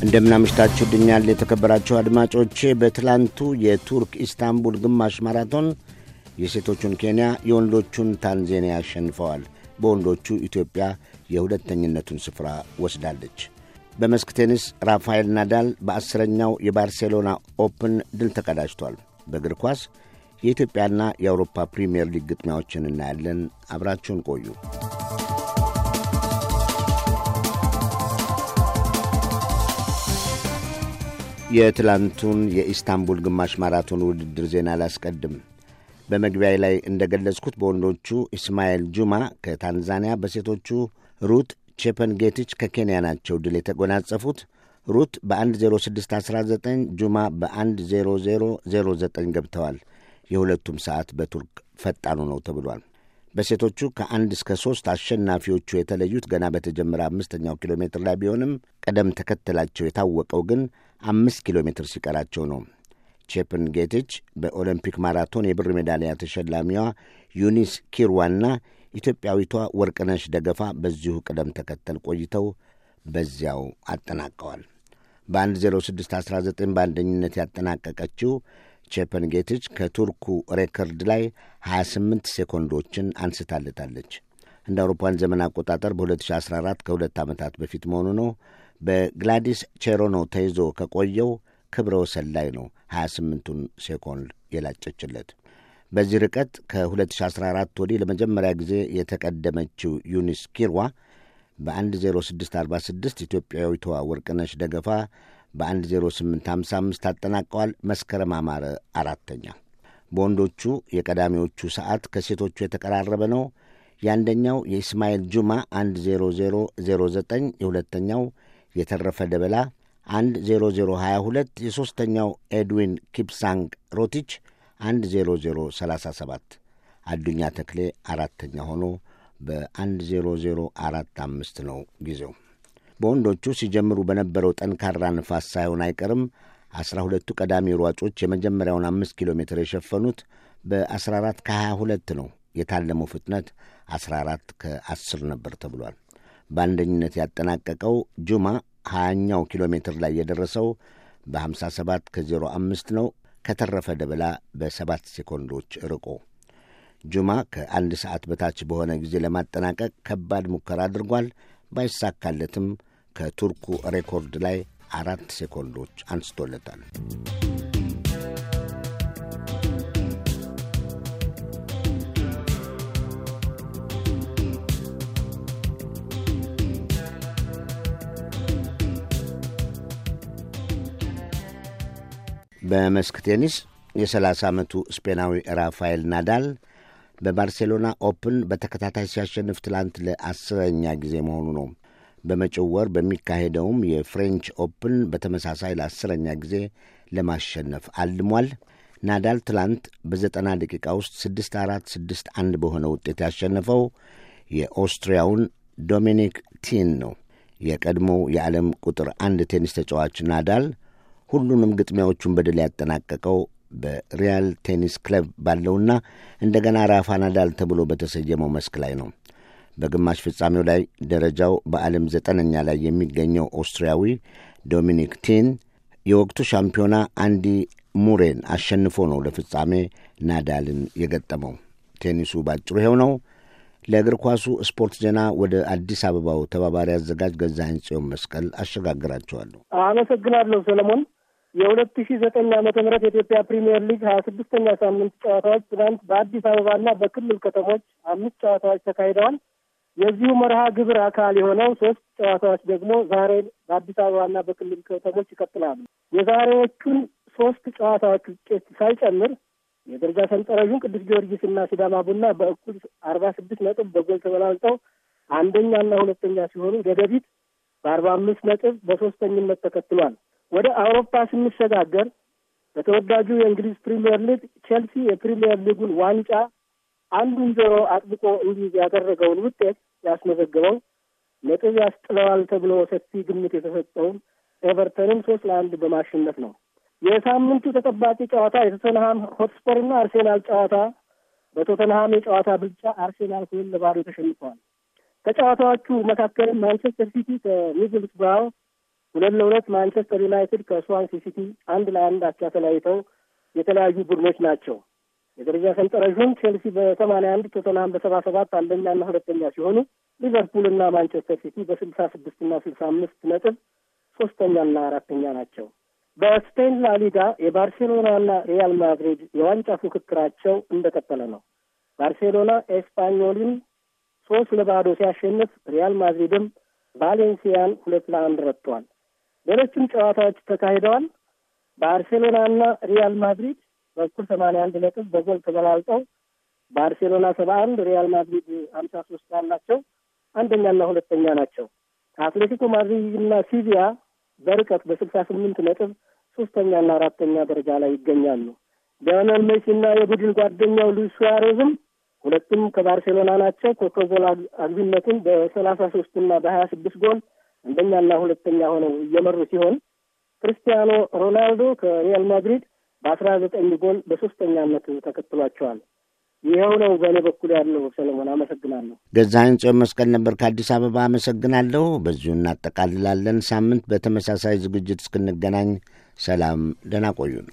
እንደምን አምሽታችሁልኛል የተከበራችሁ አድማጮቼ። በትላንቱ የቱርክ ኢስታንቡል ግማሽ ማራቶን የሴቶቹን ኬንያ የወንዶቹን ታንዛኒያ አሸንፈዋል። በወንዶቹ ኢትዮጵያ የሁለተኝነቱን ስፍራ ወስዳለች። በመስክ ቴኒስ ራፋኤል ናዳል በአስረኛው የባርሴሎና ኦፕን ድል ተቀዳጅቷል። በእግር ኳስ የኢትዮጵያና የአውሮፓ ፕሪምየር ሊግ ግጥሚያዎችን እናያለን። አብራችሁን ቆዩ። የትላንቱን የኢስታንቡል ግማሽ ማራቶን ውድድር ዜና አላስቀድም። በመግቢያ ላይ እንደገለጽኩት በወንዶቹ ኢስማኤል ጁማ ከታንዛኒያ፣ በሴቶቹ ሩት ቼፐንጌቲች ከኬንያ ናቸው ድል የተጎናጸፉት። ሩት በ10619 ጁማ በ10009 ገብተዋል። የሁለቱም ሰዓት በቱርክ ፈጣኑ ነው ተብሏል። በሴቶቹ ከአንድ እስከ ሦስት አሸናፊዎቹ የተለዩት ገና በተጀመረ አምስተኛው ኪሎ ሜትር ላይ ቢሆንም ቅደም ተከተላቸው የታወቀው ግን አምስት ኪሎ ሜትር ሲቀራቸው ነው። ቼፐንጌቲች በኦሎምፒክ ማራቶን የብር ሜዳሊያ ተሸላሚዋ ዩኒስ ኪርዋና ኢትዮጵያዊቷ ወርቅነሽ ደገፋ በዚሁ ቅደም ተከተል ቆይተው በዚያው አጠናቀዋል። በ10619 በአንደኝነት ያጠናቀቀችው ቼፐንጌቲች ከቱርኩ record ላይ 28 ሴኮንዶችን አንስታለታለች። እንደ አውሮፓውያን ዘመን አቆጣጠር በ2014 ከሁለት ዓመታት በፊት መሆኑ ነው። በግላዲስ ቼሮኖ ተይዞ ከቆየው ክብረ ወሰን ላይ ነው 28ቱን ሴኮንድ የላጨችለት። በዚህ ርቀት ከ2014 ወዲህ ለመጀመሪያ ጊዜ የተቀደመችው ዩኒስ ኪርዋ በ10646 ኢትዮጵያዊቷ ወርቅነሽ ደገፋ በ10855 አጠናቀዋል። መስከረም አማረ አራተኛ። በወንዶቹ የቀዳሚዎቹ ሰዓት ከሴቶቹ የተቀራረበ ነው። የአንደኛው የኢስማኤል ጁማ 10009፣ የሁለተኛው የተረፈ ደበላ 10022፣ የሦስተኛው ኤድዊን ኪፕሳንግ ሮቲች 10037፣ አዱኛ ተክሌ አራተኛ ሆኖ በ10045 ነው ጊዜው። በወንዶቹ ሲጀምሩ በነበረው ጠንካራ ንፋስ ሳይሆን አይቀርም አስራ ሁለቱ ቀዳሚ ሯጮች የመጀመሪያውን አምስት ኪሎ ሜትር የሸፈኑት በ14 ከ22 ነው። የታለመው ፍጥነት 14 ከ10 ነበር ተብሏል። በአንደኝነት ያጠናቀቀው ጁማ ሀያኛው ኪሎ ሜትር ላይ የደረሰው በ57 ከ05 ነው። ከተረፈ ደበላ በሰባት ሴኮንዶች ርቆ ጁማ ከአንድ ሰዓት በታች በሆነ ጊዜ ለማጠናቀቅ ከባድ ሙከራ አድርጓል። ባይሳካለትም ከቱርኩ record ላይ አራት ሴኮንዶች አንስቶለታል። በመስክ ቴኒስ የ30 ዓመቱ ስፔናዊ ራፋኤል ናዳል በባርሴሎና ኦፕን በተከታታይ ሲያሸንፍ ትላንት ለአስረኛ ጊዜ መሆኑ ነው። በመጪው ወር በሚካሄደውም የፍሬንች ኦፕን በተመሳሳይ ለአስረኛ ጊዜ ለማሸነፍ አልሟል። ናዳል ትላንት በዘጠና ደቂቃ ውስጥ ስድስት አራት ስድስት አንድ በሆነ ውጤት ያሸነፈው የኦስትሪያውን ዶሚኒክ ቲም ነው። የቀድሞው የዓለም ቁጥር አንድ ቴኒስ ተጫዋች ናዳል ሁሉንም ግጥሚያዎቹን በድል ያጠናቀቀው በሪያል ቴኒስ ክለብ ባለውና እንደገና ራፋ ናዳል ተብሎ በተሰየመው መስክ ላይ ነው። በግማሽ ፍጻሜው ላይ ደረጃው በዓለም ዘጠነኛ ላይ የሚገኘው ኦስትሪያዊ ዶሚኒክ ቲም የወቅቱ ሻምፒዮና አንዲ ሙሬን አሸንፎ ነው ለፍጻሜ ናዳልን የገጠመው። ቴኒሱ ባጭሩ ይኸው ነው። ለእግር ኳሱ ስፖርት ዜና ወደ አዲስ አበባው ተባባሪ አዘጋጅ ገዛኸኝ ጽዮን መስቀል አሸጋግራቸዋለሁ። አመሰግናለሁ ሰለሞን። የሁለት ሺ ዘጠኝ ዓመተ ምህረት የኢትዮጵያ ፕሪሚየር ሊግ ሀያ ስድስተኛ ሳምንት ጨዋታዎች ትናንት በአዲስ አበባና በክልል ከተሞች አምስት ጨዋታዎች ተካሂደዋል። የዚሁ መርሃ ግብር አካል የሆነው ሶስት ጨዋታዎች ደግሞ ዛሬ በአዲስ አበባና በክልል ከተሞች ይቀጥላሉ። የዛሬዎቹን ሶስት ጨዋታዎች ውጤት ሳይጨምር የደረጃ ሰንጠረዡን ቅዱስ ጊዮርጊስ እና ሲዳማ ቡና በእኩል አርባ ስድስት ነጥብ በጎል ተበላልጠው አንደኛና ሁለተኛ ሲሆኑ ደደቢት በአርባ አምስት ነጥብ በሶስተኝነት ተከትሏል። ወደ አውሮፓ ስንሸጋገር በተወዳጁ የእንግሊዝ ፕሪምየር ሊግ ቼልሲ የፕሪምየር ሊጉን ዋንጫ አንዱን ጆሮ አጥብቆ እንዲይዝ ያደረገውን ውጤት ያስመዘገበው ነጥብ ያስጥለዋል ተብሎ ሰፊ ግምት የተሰጠውን ኤቨርተንን ሶስት ለአንድ በማሸነፍ ነው። የሳምንቱ ተጠባቂ ጨዋታ የቶተንሃም ሆትስፐርና አርሴናል ጨዋታ በቶተንሃም የጨዋታ ብልጫ አርሴናል ሁለት ለባዶ ተሸንፈዋል። ከጨዋታዎቹ መካከል ማንቸስተር ሲቲ ከሚድልስብራው ሁለት ለሁለት ማንቸስተር ዩናይትድ ከስዋንሲ ሲቲ አንድ ለአንድ አቻ ተለያይተው የተለያዩ ቡድኖች ናቸው። የደረጃ ሰንጠረዡን ቼልሲ በሰማንያ አንድ ቶተንሃም በሰባ ሰባት አንደኛና ሁለተኛ ሲሆኑ ሊቨርፑልና ማንቸስተር ሲቲ በስልሳ ስድስትና ስልሳ አምስት ነጥብ ሶስተኛና አራተኛ ናቸው። በስፔን ላሊጋ የባርሴሎናና ሪያል ማድሪድ የዋንጫ ፉክክራቸው እንደቀጠለ ነው። ባርሴሎና ኤስፓኞልን ሶስት ለባዶ ሲያሸንፍ ሪያል ማድሪድም ቫሌንሲያን ሁለት ለአንድ ረትቷል። ሌሎችም ጨዋታዎች ተካሂደዋል። ባርሴሎናና ሪያል ማድሪድ በኩል ሰማንያ አንድ ነጥብ በጎል ተበላልጠው ባርሴሎና ሰባ አንድ ሪያል ማድሪድ ሀምሳ ሶስት ያላቸው አንደኛና ሁለተኛ ናቸው። አትሌቲኮ ማድሪድና ሲቪያ በርቀት በስልሳ ስምንት ነጥብ ሶስተኛና አራተኛ ደረጃ ላይ ይገኛሉ። ሊዮኔል ሜሲና የቡድን ጓደኛው ሉዊስ ሱዋሬዝም ሁለቱም ከባርሴሎና ናቸው። ኮከብ ጎል አግቢነቱን በሰላሳ ሶስትና በሀያ ስድስት ጎል አንደኛና ሁለተኛ ሆነው እየመሩ ሲሆን ክርስቲያኖ ሮናልዶ ከሪያል ማድሪድ በአስራ ዘጠኝ ጎል በሶስተኛነት ተከትሏቸዋል። ይኸው ነው በእኔ በኩል ያለው። ሰለሞን አመሰግናለሁ። ገዛኸኝ ጽዮን መስቀል ነበር ከአዲስ አበባ አመሰግናለሁ። በዚሁ እናጠቃልላለን። ሳምንት በተመሳሳይ ዝግጅት እስክንገናኝ ሰላም፣ ደህና ቆዩን።